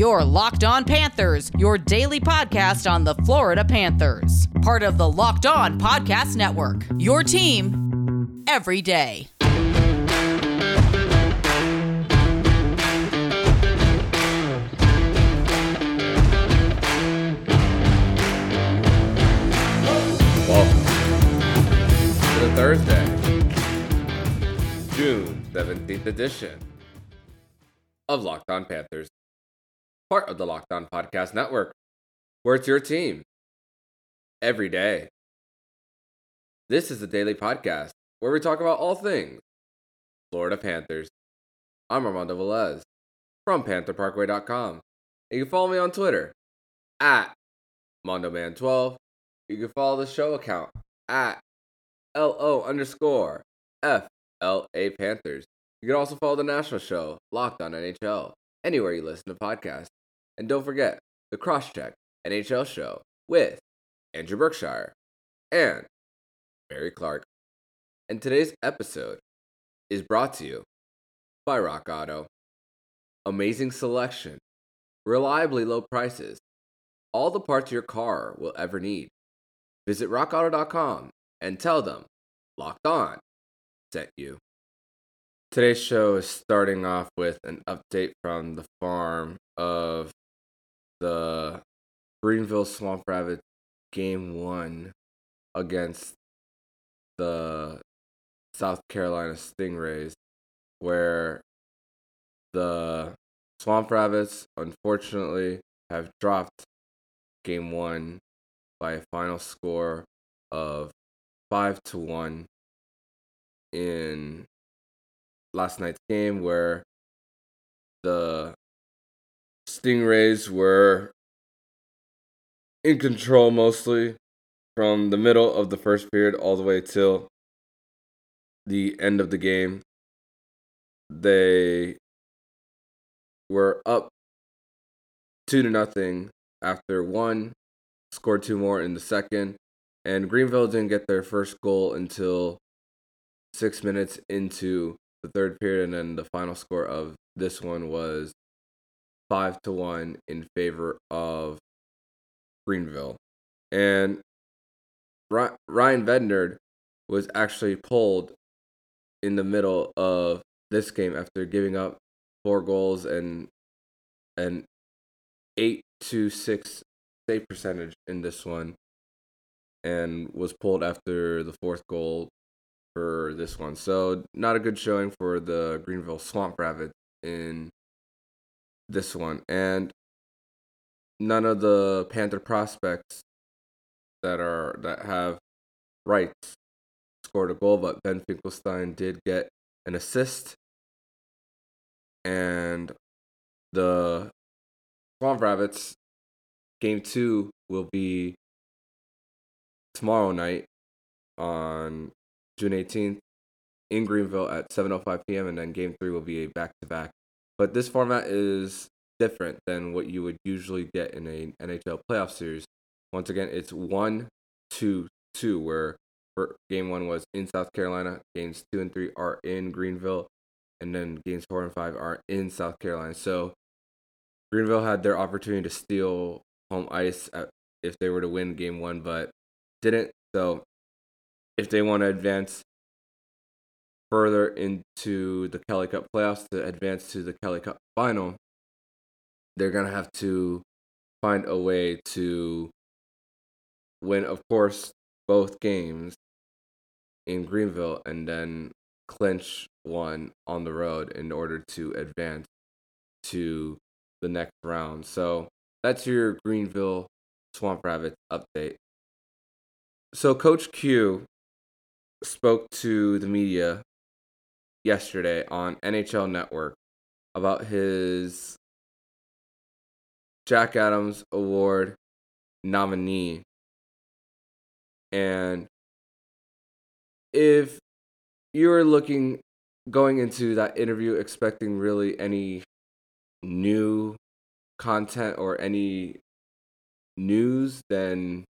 Your Locked On Panthers, your daily podcast on the Florida Panthers. Part of the Locked On Podcast Network. Your team every day. Welcome to the Thursday, June 17th edition of Locked On Panthers, part of the Locked On Podcast Network, where it's your team every day. This is the daily podcast where we talk about all things Florida Panthers. I'm Armando Velez from PantherParkway.com. You can follow me on Twitter at MondoMan12 you can follow the show account at LO underscore FLA Panthers. You can also follow the national show, Locked on NHL, anywhere you listen to podcasts. And don't forget the Crosscheck NHL show with Andrew Berkshire and Barry Clark. And today's episode is brought to you by Rock Auto. Amazing selection, reliably low prices, all the parts your car will ever need. Visit rockauto.com and tell them Locked On sent you. Today's show is starting off with an update from the farm of the Greenville Swamp Rabbits game one against the South Carolina Stingrays, where the Swamp Rabbits unfortunately have dropped game one by a final score of five to one in last night's game where the Stingrays were in control mostly from the middle of the first period all the way till the end of the game. They were up two to nothing after one scored two more in the second. And Greenville didn't get their first goal until six minutes into the third period. And then the final score of this one was five to one in favor of Greenville. And Ryan Bednard was actually pulled in the middle of this game after giving up four goals and an eight to six save percentage in this one and was pulled after the fourth goal for this one. So not a good showing for the Greenville Swamp Rabbits in this one. And none of the Panther prospects that are that have rights scored a goal, but Ben Finkelstein did get an assist. And the Swamp Rabbits Game two will be tomorrow night on June 18th in Greenville at 7:05 p.m. and then game 3 will be a back-to-back. But this format is different than what you would usually get in a NHL playoff series. Once again, it's 1 2 2 where game 1 was in South Carolina, games 2 and 3 are in Greenville and then games 4 and 5 are in South Carolina. So Greenville had their opportunity to steal home ice if they were to win game one, but didn't. So if they want to advance further into the Kelly Cup playoffs to advance to the Kelly Cup final, they're going to have to find a way to win, of course, both games in Greenville and then clinch one on the road in order to advance to the next round. So that's your Greenville Swamp Rabbits update. So, Coach Q spoke to the media yesterday on NHL Network about his Jack Adams Award nominee. And if you're looking going into that interview expecting really any new content or any news, then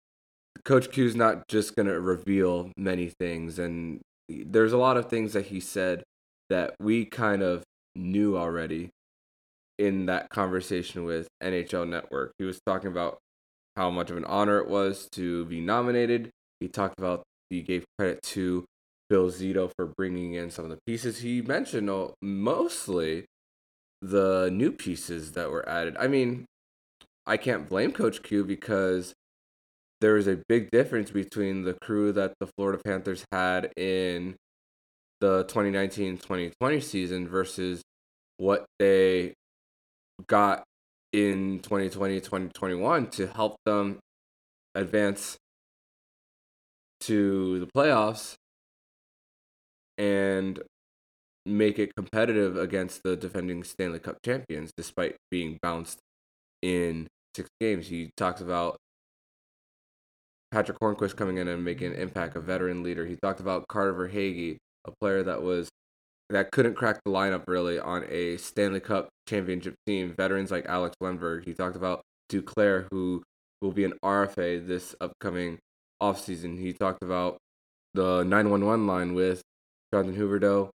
Coach Q's not just going to reveal many things. And there's a lot of things that he said that we kind of knew already. in that conversation with NHL Network. He was talking about how much of an honor it was to be nominated. He talked about he gave credit to Bill Zito for bringing in some of the pieces. He mentioned oh, mostly the new pieces that were added. I mean, I can't blame Coach Q because there is a big difference between the crew that the Florida Panthers had in the 2019-2020 season versus what they got in 2020-2021 to help them advance to the playoffs and make it competitive against the defending Stanley Cup champions despite being bounced in six games. He talks about Patrick Hornqvist coming in and making an impact, a veteran leader. He talked about Carter Verhaeghe, a player that was that couldn't crack the lineup really on a Stanley Cup championship team. Veterans like Alex Lundberg. He talked about Duclair, who will be an RFA this upcoming offseason. He talked about the 911 line with Jonathan Huberdeau,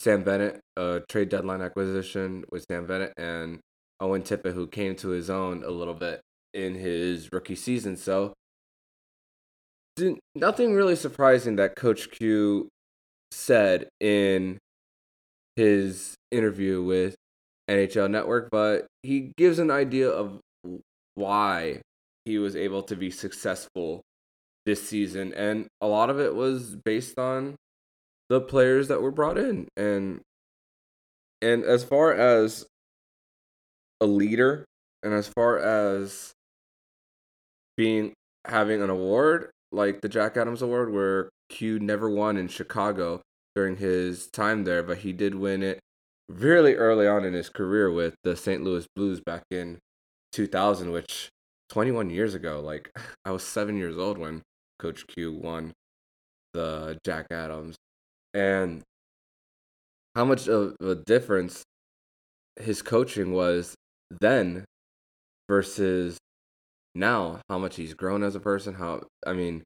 Sam Bennett, a trade deadline acquisition with Sam Bennett, and Owen Tippett, who came to his own a little bit in his rookie season. So, nothing really surprising that Coach Q said in his interview with NHL Network, but he gives an idea of why he was able to be successful this season. And a lot of it was based on the players that were brought in. And and as far as a leader and as far as being having an award like the Jack Adams Award where Q never won in Chicago during his time there, but he did win it really early on in his career with the St. Louis Blues back in 2000, which 21 years ago. Like I was seven years old when Coach Q won the Jack Adams, and how much of a difference his coaching was then versus now. How much he's grown as a person. How I mean,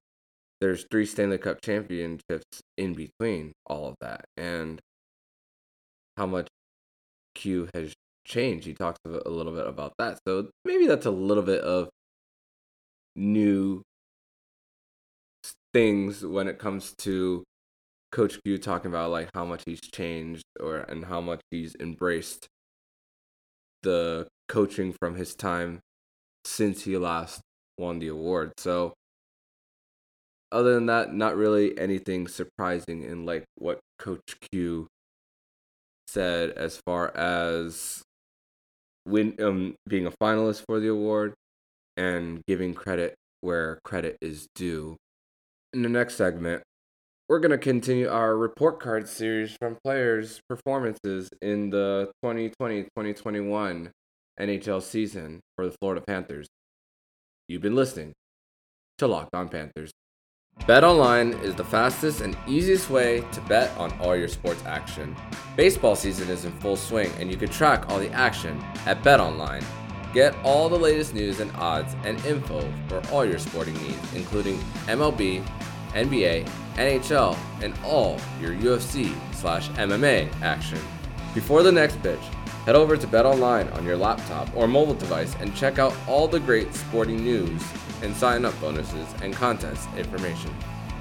there's three Stanley Cup championships in between all of that, and how much Q has changed. He talks a little bit about that. So maybe that's a little bit of new things when it comes to Coach Q talking about like how much he's changed or and how much he's embraced the coaching from his time since he last won the award. So other than that, not really anything surprising in like what Coach Q said as far as win um being a finalist for the award and giving credit where credit is due. In the next segment, we're going to continue our report card series from players' performances in the 2020 2021 NHL season for the Florida Panthers. You've been listening to Locked On Panthers. Bet online is the fastest and easiest way to bet on all your sports action. Baseball season is in full swing, and you can track all the action at Bet Online. Get all the latest news and odds and info for all your sporting needs, including MLB, NBA, NHL, and all your UFC slash MMA action. Before the next pitch, head over to BetOnline on your laptop or mobile device and check out all the great sporting news and sign up bonuses and contest information.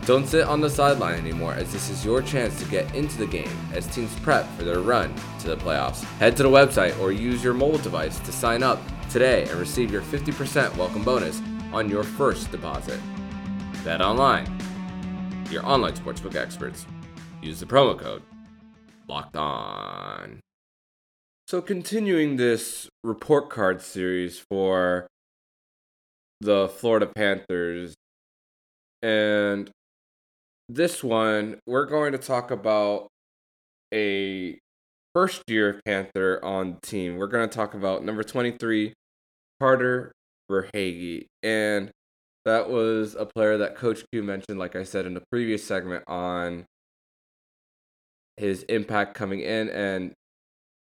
Don't sit on the sideline anymore as this is your chance to get into the game as teams prep for their run to the playoffs. Head to the website or use your mobile device to sign up today and receive your 50% welcome bonus on your first deposit. Bet online, your online sportsbook experts. Use the promo code locked on. So, continuing this report card series for the Florida Panthers, and this one, we're going to talk about a first year Panther on the team. We're going to talk about number 23, Carter Verhaeghe. And that was a player that Coach Q mentioned, like I said in the previous segment, on his impact coming in. And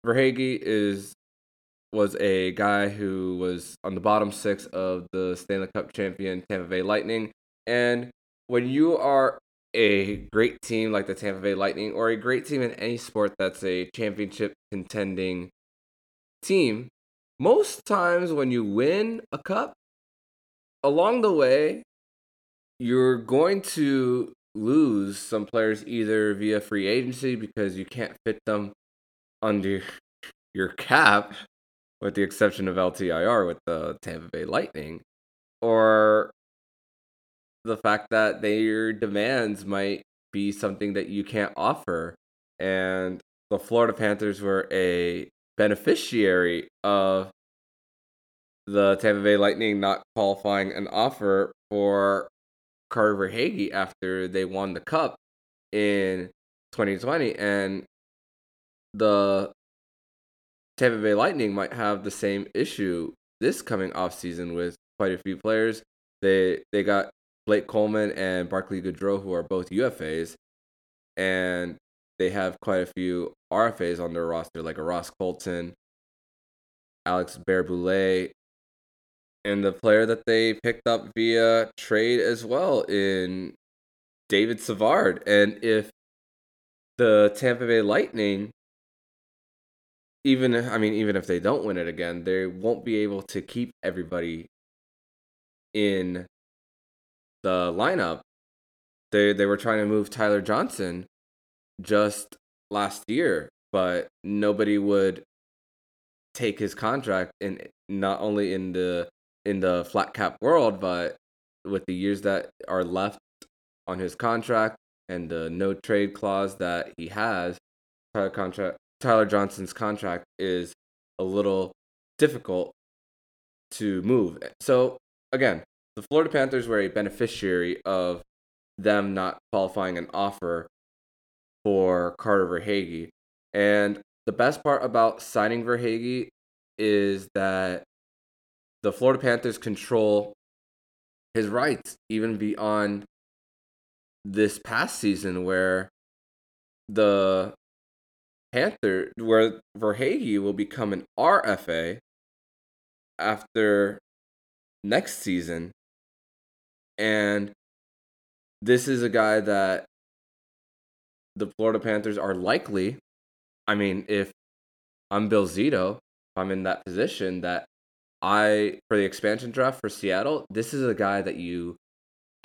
Verhaeghe is was a guy who was on the bottom six of the Stanley Cup champion Tampa Bay Lightning. And when you are a great team like the Tampa Bay Lightning or a great team in any sport that's a championship contending team, most times when you win a cup, along the way, you're going to lose some players either via free agency because you can't fit them under your cap, with the exception of LTIR with the Tampa Bay Lightning, or the fact that their demands might be something that you can't offer. And the Florida Panthers were a beneficiary of the Tampa Bay Lightning not qualifying an offer for Carter Verhaeghe after they won the cup in 2020 and the Tampa Bay Lightning might have the same issue this coming off season with quite a few players. They they got Blake Coleman and Barclay Goodrow who are both UFAs and they have quite a few RFAs on their roster like a Ross Colton, Alex Barré-Boulet, and the player that they picked up via trade as well in David Savard. And if the Tampa Bay Lightning, even I mean, even if they don't win it again, they won't be able to keep everybody in the lineup. They they were trying to move Tyler Johnson just last year, but nobody would take his contract in not only in the in the flat cap world, but with the years that are left on his contract and the no trade clause that he has, Tyler contract Tyler Johnson's contract is a little difficult to move. So again, the Florida Panthers were a beneficiary of them not qualifying an offer for Carter Verhaeghe. And the best part about signing Verhaeghe is that the Florida Panthers control his rights even beyond this past season where the Panther where Verhaeghe will become an RFA after next season. And this is a guy that the Florida Panthers are likely I mean if I'm Bill Zito if I'm in that position that I for the expansion draft for Seattle, this is a guy that you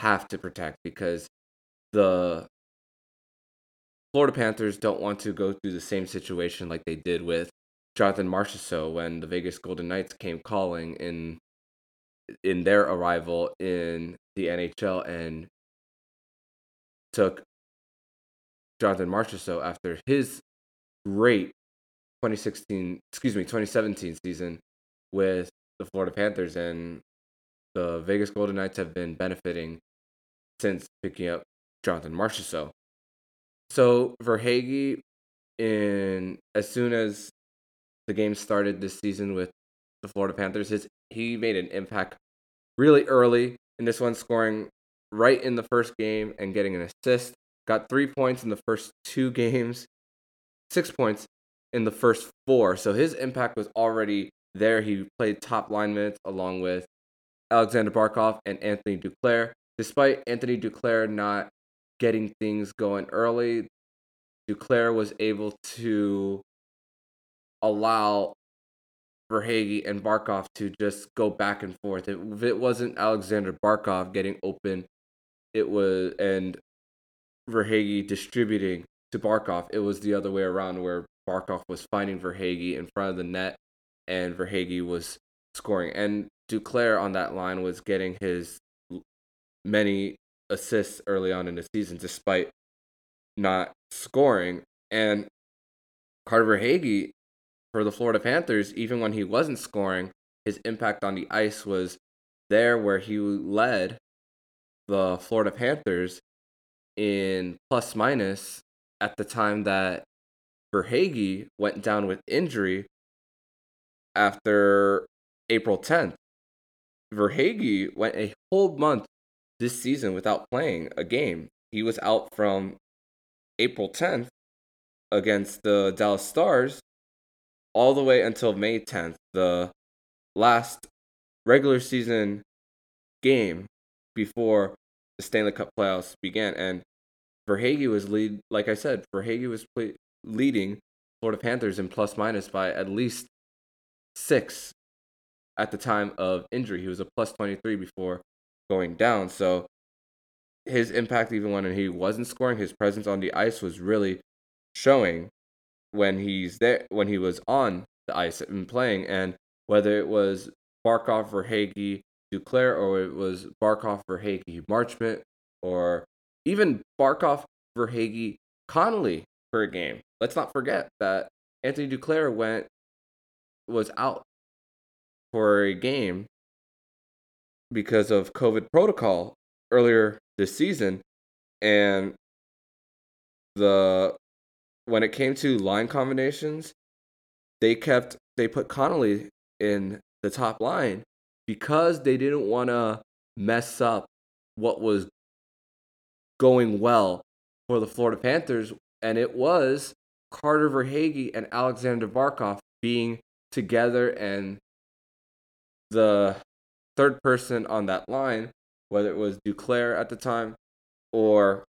have to protect because the Florida Panthers don't want to go through the same situation like they did with Jonathan Marchessault when the Vegas Golden Knights came calling in in their arrival in the NHL and took Jonathan Marchessault after his great 2016 excuse me 2017 season with the Florida Panthers and the Vegas Golden Knights have been benefiting since picking up Jonathan Marchessault. So Verhaeghe, in as soon as the game started this season with the Florida Panthers, his he made an impact really early in this one, scoring right in the first game and getting an assist. Got three points in the first two games, six points in the first four. So his impact was already there, he played top line minutes along with Alexander Barkov and Anthony Duclair. Despite Anthony Duclair not getting things going early, Duclair was able to allow Verhaeghe and Barkov to just go back and forth. If it wasn't Alexander Barkov getting open, it was and Verhaeghe distributing to Barkov. It was the other way around where Barkov was finding Verhaeghe in front of the net and Verhaeghe was scoring. And Duclair on that line was getting his many assists early on in the season despite not scoring. And Carter Verhaeghe for the Florida Panthers, even when he wasn't scoring, his impact on the ice was there where he led the Florida Panthers in plus minus at the time that Verhaeghe went down with injury after April 10th. Verhaeghe went a whole month this season without playing a game. He was out from April 10th against the Dallas Stars all the way until May 10th, the last regular season game before the Stanley Cup playoffs began. And Verhaeghe was lead, like I said, Verhaeghe was play, leading Florida Panthers in plus minus by at least six at the time of injury. He was a plus 23 before going down. So his impact, even when he wasn't scoring, his presence on the ice was really showing when he's there, when he was on the ice and playing. And whether it was Barkov, Verhaeghe, Duclair, or it was Barkov, Verhaeghe, Marchment, or even Barkov, Verhaeghe, Connolly for a game. Let's not forget that Anthony Duclair went was out for a game because of COVID protocol earlier this season, and the when it came to line combinations, they kept they put Connolly in the top line because they didn't want to mess up what was going well for the Florida Panthers, and it was Carter Verhaeghe and Alexander Barkov being together and the third person on that line, whether it was Duclair at the time or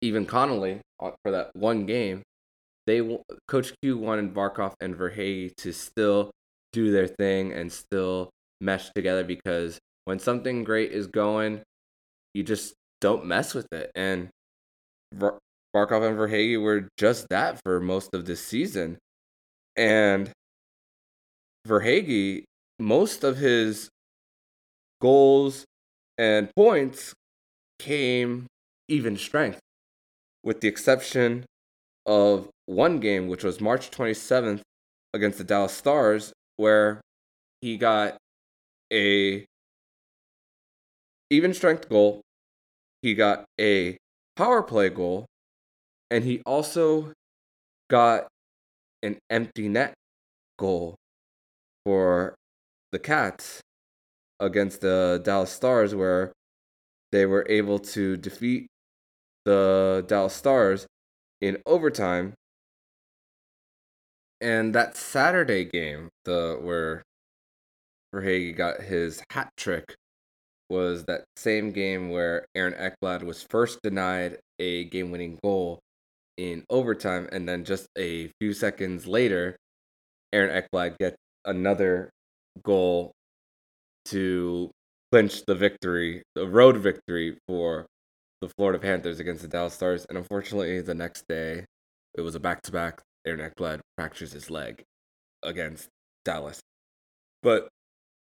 even Connolly uh, for that one game, they Coach Q wanted Barkov and Verhaeghe to still do their thing and still mesh together because when something great is going, you just don't mess with it. And Barkov and Verhaeghe were just that for most of this season. And Verhaeghe, most of his goals and points came even strength, with the exception of one game, which was March 27th against the Dallas Stars, where he got a even strength goal. He got a power play goal, and he also got an empty net goal for the Cats against the Dallas Stars, where they were able to defeat the Dallas Stars in overtime. And that Saturday game, the where Verhaeghe got his hat trick, was that same game where Aaron Ekblad was first denied a game-winning goal in overtime, and then just a few seconds later, Aaron Ekblad gets another goal to clinch the victory, the road victory for the Florida Panthers against the Dallas Stars. And unfortunately, the next day, it was a back to back. Aaron Ekblad fractures his leg against Dallas. But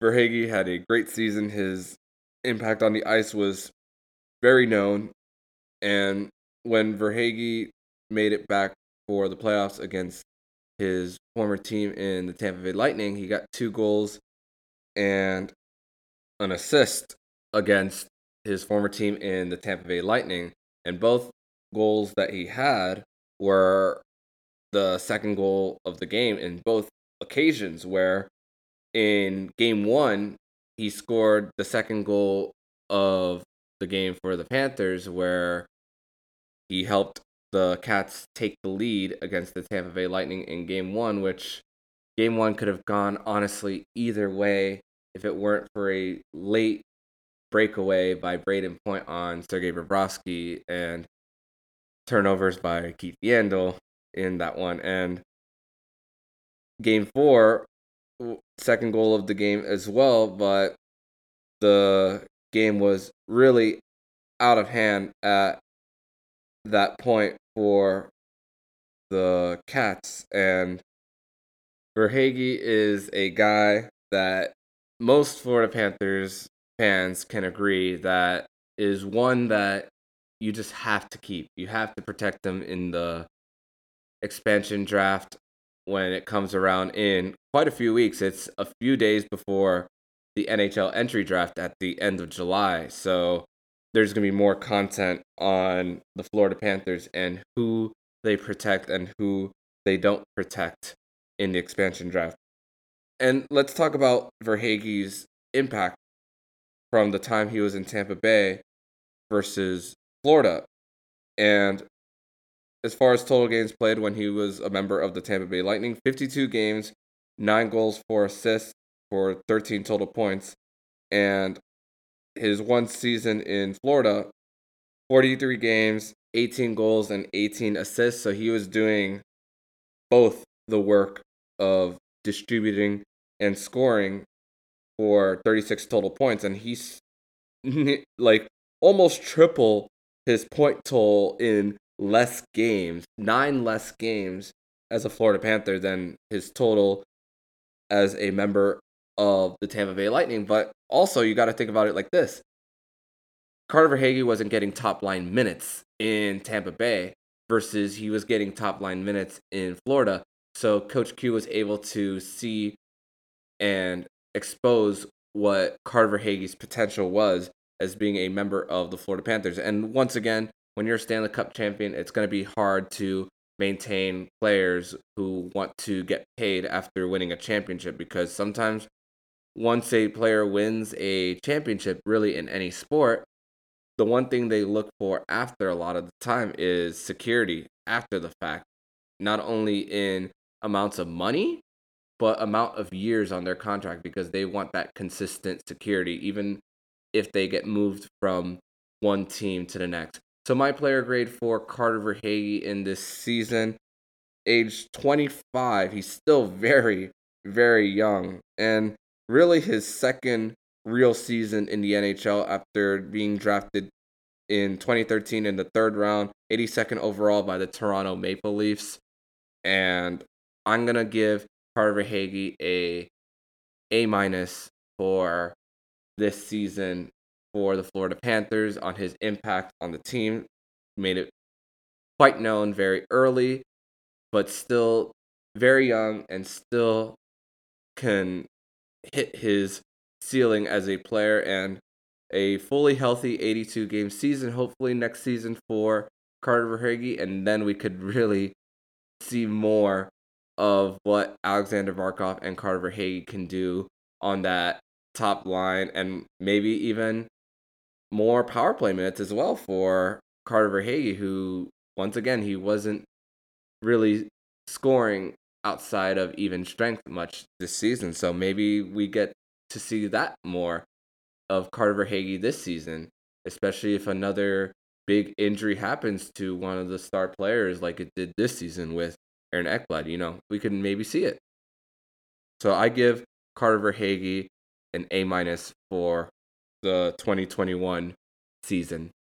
Verhaeghe had a great season. His impact on the ice was very known. And when Verhaeghe made it back for the playoffs against his former team in the Tampa Bay Lightning. He got two goals and an assist against his former team in the Tampa Bay Lightning. And both goals that he had were the second goal of the game in both occasions, where in game one, he scored the second goal of the game for the Panthers, where he helped the Cats take the lead against the Tampa Bay Lightning in game one, which game one could have gone honestly either way if it weren't for a late breakaway by Brayden Point on Sergei Bobrovsky and turnovers by Keith Yandle in that one. And game four, second goal of the game as well, but the game was really out of hand at that point for the Cats. And Verhaeghe is a guy that most Florida Panthers fans can agree that is one that you just have to keep. You have to protect them in the expansion draft when it comes around in quite a few weeks. It's a few days before the NHL entry draft at the end of July. So there's going to be more content on the Florida Panthers and who they protect and who they don't protect in the expansion draft. And let's talk about Verhaeghe's impact from the time he was in Tampa Bay versus Florida. And as far as total games played when he was a member of the Tampa Bay Lightning, 52 games, 9 goals, 4 assists for 13 total points. And his one season in Florida, 43 games, 18 goals, and 18 assists. So he was doing both the work of distributing and scoring for 36 total points, and he's like almost triple his point total in less games, nine less games as a Florida Panther than his total as a member of the Tampa Bay Lightning. But also, you got to think about it like this Carter Verhaeghe wasn't getting top line minutes in Tampa Bay versus he was getting top line minutes in Florida. So Coach Q was able to see and expose what Carter Verhaeghe's potential was as being a member of the Florida Panthers. And once again, when you're a Stanley Cup champion, it's going to be hard to maintain players who want to get paid after winning a championship because sometimes once a player wins a championship, really in any sport, the one thing they look for after a lot of the time is security after the fact, not only in amounts of money, but amount of years on their contract because they want that consistent security, even if they get moved from one team to the next. So my player grade for Carter Verhaeghe in this season, age 25, he's still very, very young. And really his second real season in the NHL after being drafted in 2013 in the third round, 82nd overall by the Toronto Maple Leafs. And I'm to give Carter Verhaeghe a A minus for this season for the Florida Panthers on his impact on the team. Made it quite known very early, but still very young and still can hit his ceiling as a player and a fully healthy 82 game season, hopefully next season for Carter Verhaeghe, and then we could really see more of what Alexander Barkov and Carter Verhaeghe can do on that top line and maybe even more power play minutes as well for Carter Verhaeghe, who once again he wasn't really scoring outside of even strength much this season. So maybe we get to see that more of Carter Verhaeghe this season, especially if another big injury happens to one of the star players like it did this season with Aaron Ekblad. You know, we can maybe see it. So I give Carter Verhaeghe an A minus for the 2021 season.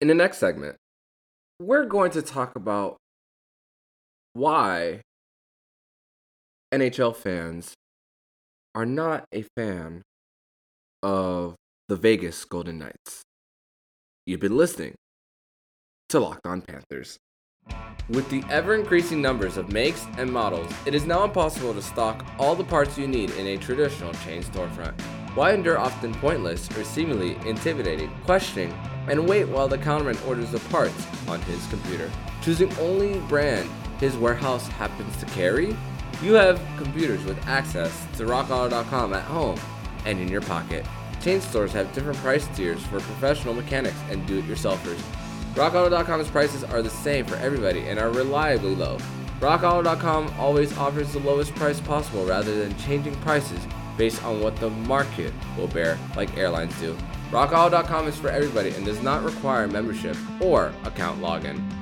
In the next segment, we're going to talk about why NHL fans are not a fan of the Vegas Golden Knights. You've been listening to Locked On Panthers. With the ever increasing numbers of makes and models, it is now impossible to stock all the parts you need in a traditional chain storefront. Why endure often pointless or seemingly intimidating questioning and wait while the counterman orders the parts on his computer? Choosing only brand his warehouse happens to carry? You have computers with access to rockauto.com at home and in your pocket. Chain stores have different price tiers for professional mechanics and do-it-yourselfers. RockAuto.com's prices are the same for everybody and are reliably low. RockAuto.com always offers the lowest price possible rather than changing prices based on what the market will bear, like airlines do. RockAuto.com is for everybody and does not require membership or account login.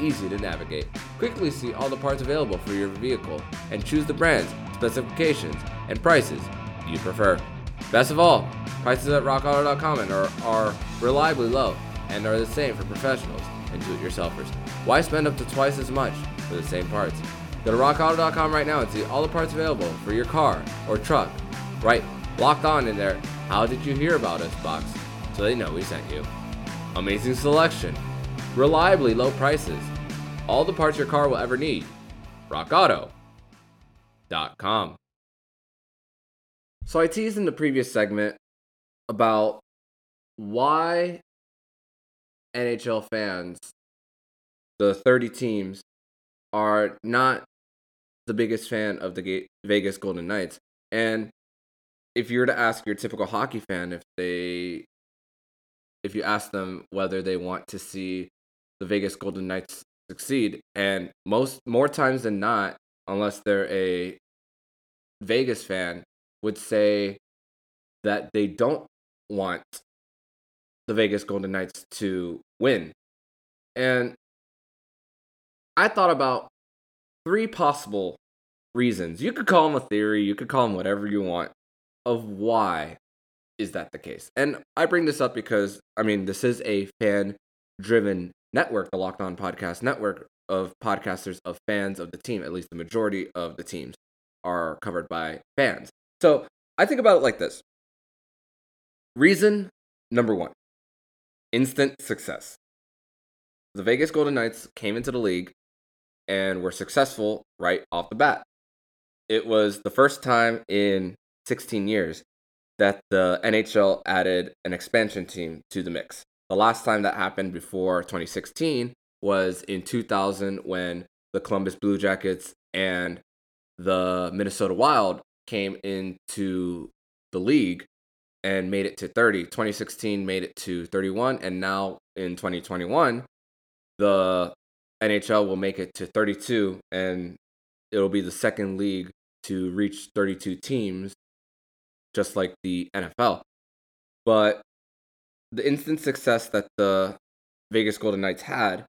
easy to navigate. Quickly see all the parts available for your vehicle and choose the brands, specifications, and prices you prefer. Best of all, prices at rockauto.com are, are reliably low and are the same for professionals and do-it-yourselfers. Why spend up to twice as much for the same parts? Go to rockauto.com right now and see all the parts available for your car or truck. Right, locked on in there. How did you hear about us box? So they know we sent you. Amazing selection, reliably low prices, all the parts your car will ever need. RockAuto.com. So I teased in the previous segment about why NHL fans, the 30 teams, are not the biggest fan of the Vegas Golden Knights. And if you were to ask your typical hockey fan if they if you ask them whether they want to see the Vegas Golden Knights succeed and most more times than not unless they're a Vegas fan would say that they don't want the Vegas Golden Knights to win. And I thought about three possible reasons. You could call them a theory, you could call them whatever you want of why is that the case. And I bring this up because I mean, this is a fan driven network, the Locked On Podcast Network of podcasters of fans of the team, at least the majority of the teams are covered by fans. So, I think about it like this. Reason number 1. Instant success. The Vegas Golden Knights came into the league and were successful right off the bat. It was the first time in 16 years that the NHL added an expansion team to the mix. The last time that happened before 2016 was in 2000 when the Columbus Blue Jackets and the Minnesota Wild came into the league and made it to 30. 2016 made it to 31 and now in 2021 the NHL will make it to 32 and it'll be the second league to reach 32 teams just like the NFL. But the instant success that the Vegas Golden Knights had,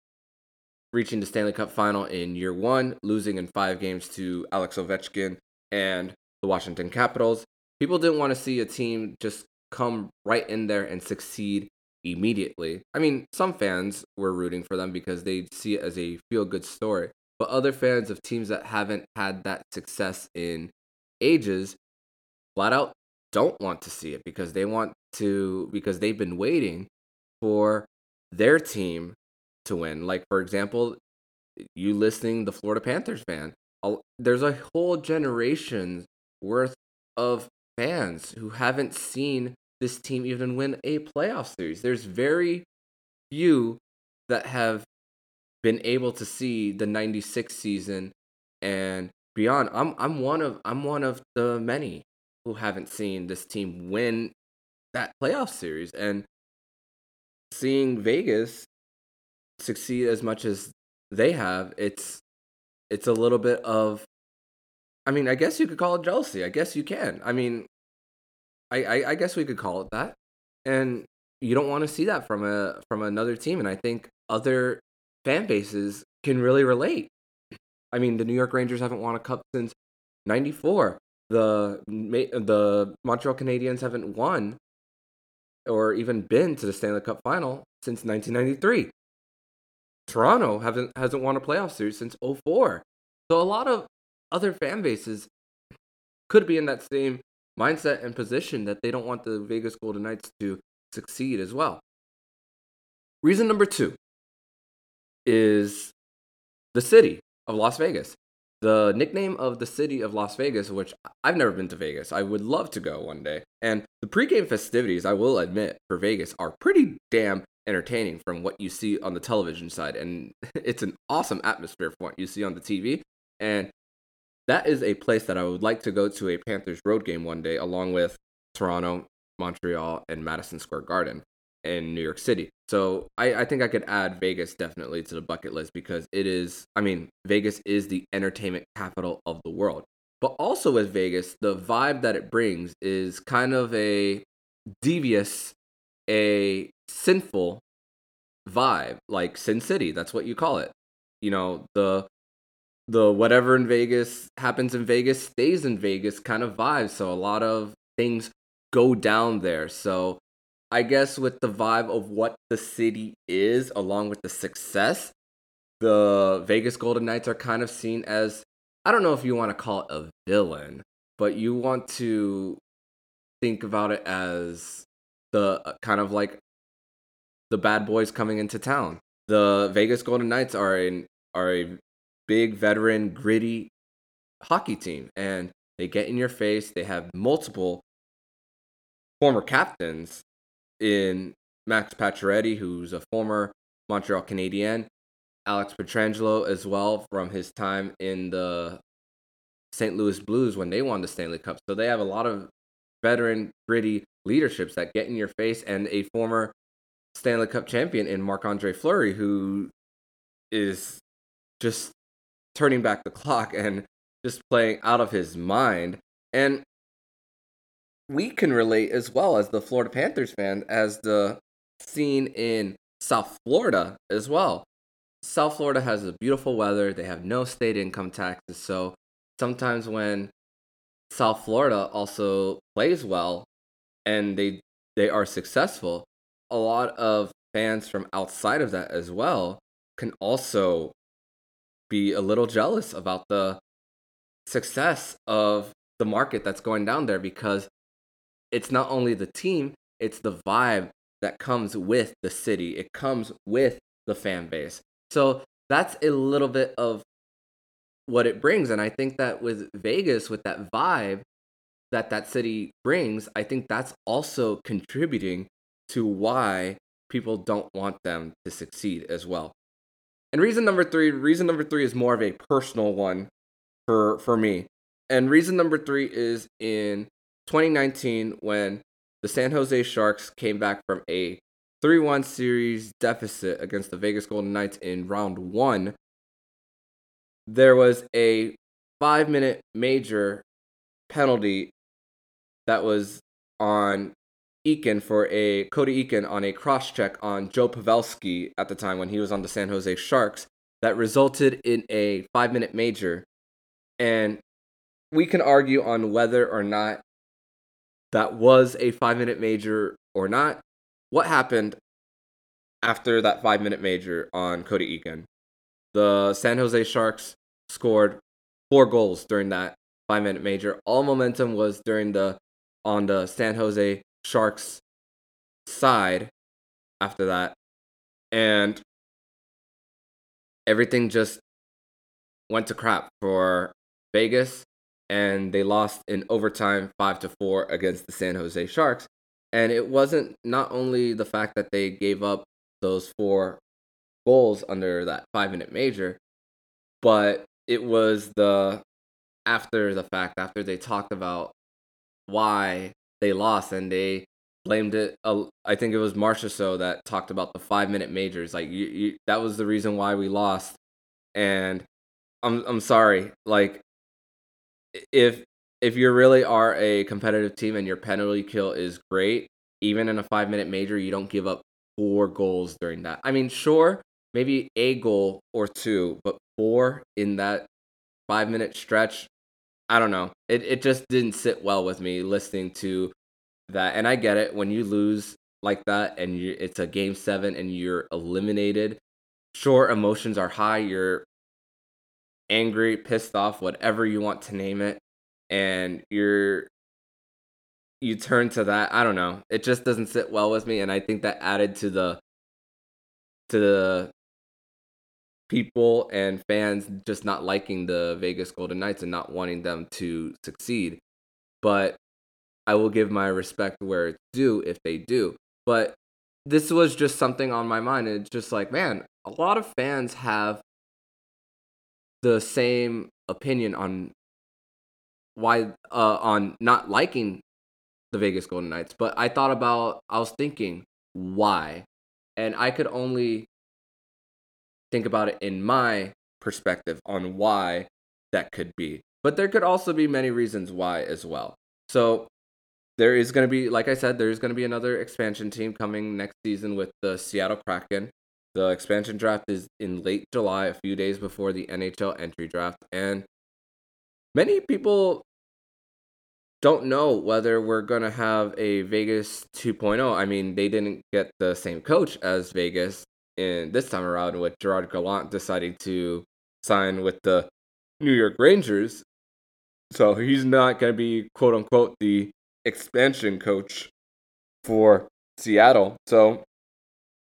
reaching the Stanley Cup final in year one, losing in five games to Alex Ovechkin and the Washington Capitals, people didn't want to see a team just come right in there and succeed immediately. I mean, some fans were rooting for them because they see it as a feel good story, but other fans of teams that haven't had that success in ages flat out don't want to see it because they want to because they've been waiting for their team to win. Like for example, you listening the Florida Panthers fan, there's a whole generation worth of fans who haven't seen this team even win a playoff series. There's very few that have been able to see the 96 season and beyond. I'm I'm one of I'm one of the many who haven't seen this team win that playoff series. And seeing Vegas succeed as much as they have it's it's a little bit of I mean I guess you could call it jealousy. I guess you can. I mean I I, I guess we could call it that. And you don't want to see that from a from another team. And I think other fan bases can really relate. I mean the New York Rangers haven't won a cup since 94 the the Montreal Canadiens haven't won or even been to the Stanley Cup final since 1993. Toronto haven't hasn't won a playoff series since 04. So a lot of other fan bases could be in that same mindset and position that they don't want the Vegas Golden Knights to succeed as well. Reason number 2 is the city of Las Vegas the nickname of the city of Las Vegas, which I've never been to Vegas. I would love to go one day. And the pregame festivities, I will admit, for Vegas are pretty damn entertaining from what you see on the television side. And it's an awesome atmosphere from what you see on the TV. And that is a place that I would like to go to a Panthers road game one day, along with Toronto, Montreal, and Madison Square Garden in New York City. So I, I think I could add Vegas definitely to the bucket list because it is, I mean, Vegas is the entertainment capital of the world. But also with Vegas, the vibe that it brings is kind of a devious, a sinful vibe, like Sin City. That's what you call it. You know, the the whatever in Vegas happens in Vegas stays in Vegas kind of vibe. So a lot of things go down there. So I guess with the vibe of what the city is, along with the success, the Vegas Golden Knights are kind of seen as I don't know if you want to call it a villain, but you want to think about it as the uh, kind of like the bad boys coming into town. The Vegas Golden Knights are in are a big veteran gritty hockey team and they get in your face. They have multiple former captains in Max Pacioretty, who's a former Montreal Canadien, Alex Pietrangelo as well from his time in the St. Louis Blues when they won the Stanley Cup. So they have a lot of veteran, gritty leaderships that get in your face, and a former Stanley Cup champion in Marc Andre Fleury, who is just turning back the clock and just playing out of his mind. And we can relate as well as the Florida Panthers fan as the scene in South Florida as well. South Florida has a beautiful weather. They have no state income taxes. So sometimes when South Florida also plays well and they they are successful, a lot of fans from outside of that as well can also be a little jealous about the success of the market that's going down there because it's not only the team, it's the vibe that comes with the city. It comes with the fan base. So that's a little bit of what it brings and I think that with Vegas with that vibe that that city brings, I think that's also contributing to why people don't want them to succeed as well. And reason number 3, reason number 3 is more of a personal one for for me. And reason number 3 is in 2019 when the San Jose Sharks came back from a 3 1 series deficit against the Vegas Golden Knights in round one. There was a five minute major penalty that was on Eakin for a Cody Eakin on a cross check on Joe Pavelski at the time when he was on the San Jose Sharks that resulted in a five minute major. And we can argue on whether or not that was a five minute major or not. What happened after that five minute major on Cody Eakin? The San Jose Sharks scored four goals during that five minute major. All momentum was during the on the San Jose Sharks side after that. And everything just went to crap for Vegas and they lost in overtime 5 to 4 against the San Jose Sharks. And it wasn't not only the fact that they gave up those four goals under that 5-minute major, but it was the after the fact after they talked about why they lost and they blamed it uh, I think it was Marchessault that talked about the 5-minute majors like you, you that was the reason why we lost and I'm I'm sorry like if if you really are a competitive team and your penalty kill is great, even in a five minute major, you don't give up four goals during that. I mean, sure, maybe a goal or two, but four in that five minute stretch, I don't know. It it just didn't sit well with me listening to that. And I get it when you lose like that and you it's a game seven and you're eliminated. Sure, emotions are high. You're angry, pissed off, whatever you want to name it, and you're you turn to that. I don't know. It just doesn't sit well with me, and I think that added to the to the people and fans just not liking the Vegas Golden Knights and not wanting them to succeed. But I will give my respect where it's due if they do. But this was just something on my mind. It's just like, man, a lot of fans have the same opinion on why uh on not liking the Vegas Golden Knights, but I thought about I was thinking why. And I could only think about it in my perspective on why that could be. But there could also be many reasons why as well. So there is going to be like I said there's going to be another expansion team coming next season with the Seattle Kraken. The expansion draft is in late July, a few days before the NHL entry draft. And many people don't know whether we're going to have a Vegas 2.0. I mean, they didn't get the same coach as Vegas in this time around with Gerard Gallant deciding to sign with the New York Rangers. So he's not going to be quote unquote the expansion coach for Seattle. So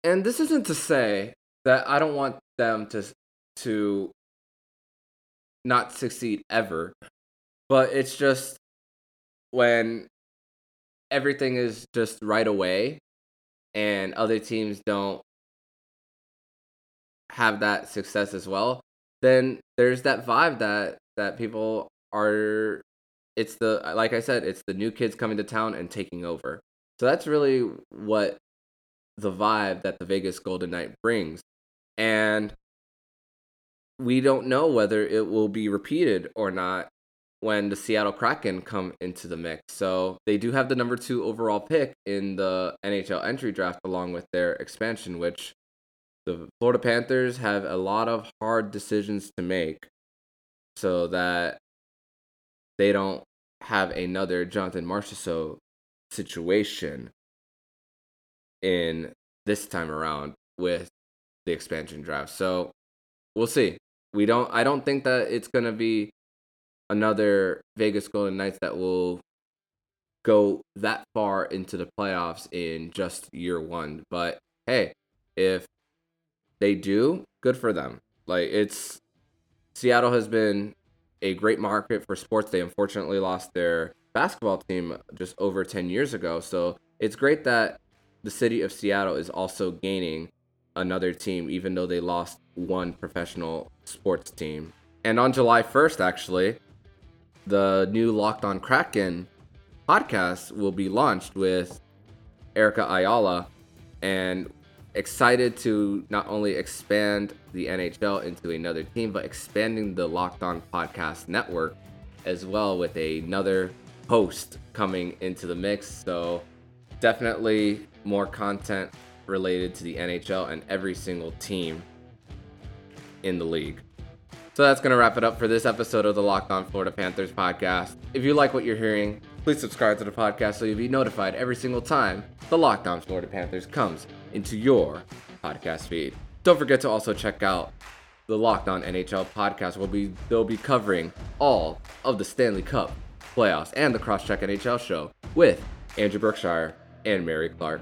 and this isn't to say that I don't want them to to not succeed ever, but it's just when everything is just right away and other teams don't have that success as well, then there's that vibe that that people are it's the like I said, it's the new kids coming to town and taking over. So that's really what the vibe that the Vegas Golden Knight brings. And we don't know whether it will be repeated or not when the Seattle Kraken come into the mix. So they do have the number two overall pick in the NHL entry draft along with their expansion, which the Florida Panthers have a lot of hard decisions to make so that they don't have another Jonathan Marchessault situation in this time around with the expansion draft. So we'll see. We don't I don't think that it's gonna be another Vegas Golden Knights that will go that far into the playoffs in just year one. But hey, if they do, good for them. Like it's Seattle has been a great market for sports. They unfortunately lost their basketball team just over 10 years ago. So it's great that the city of Seattle is also gaining another team, even though they lost one professional sports team. And on July 1st, actually, the new Locked on Kraken podcast will be launched with Erica Ayala. And excited to not only expand the NHL into another team, but expanding the Locked On Podcast Network as well with another host coming into the mix. So definitely more content related to the NHL and every single team in the league. So that's going to wrap it up for this episode of the Locked On Florida Panthers podcast. If you like what you're hearing, please subscribe to the podcast so you'll be notified every single time the Locked On Florida Panthers comes into your podcast feed. Don't forget to also check out the Locked On NHL podcast. We'll be they'll be covering all of the Stanley Cup playoffs and the Crosscheck NHL show with Andrew Berkshire and Mary Clark.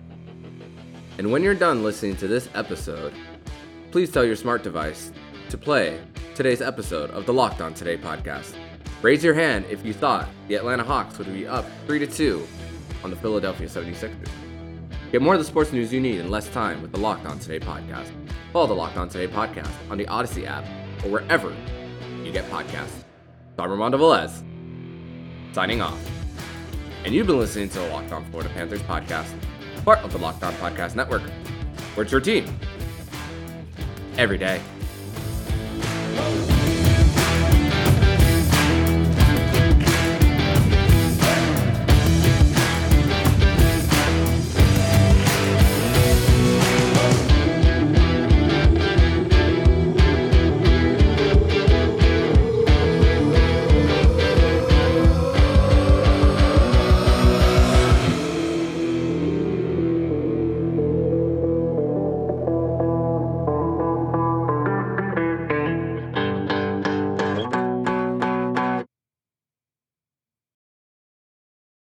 And when you're done listening to this episode, please tell your smart device to play today's episode of the Locked On Today podcast. Raise your hand if you thought the Atlanta Hawks would be up 3 to 2 on the Philadelphia 76ers. Get more of the sports news you need in less time with the Locked On Today podcast. Follow the Locked On Today podcast on the Odyssey app or wherever you get podcasts. I'm Armando Velez, signing off. And you've been listening to the Locked On Florida Panthers podcast, part of the Locked On Podcast Network, where it's your team every day.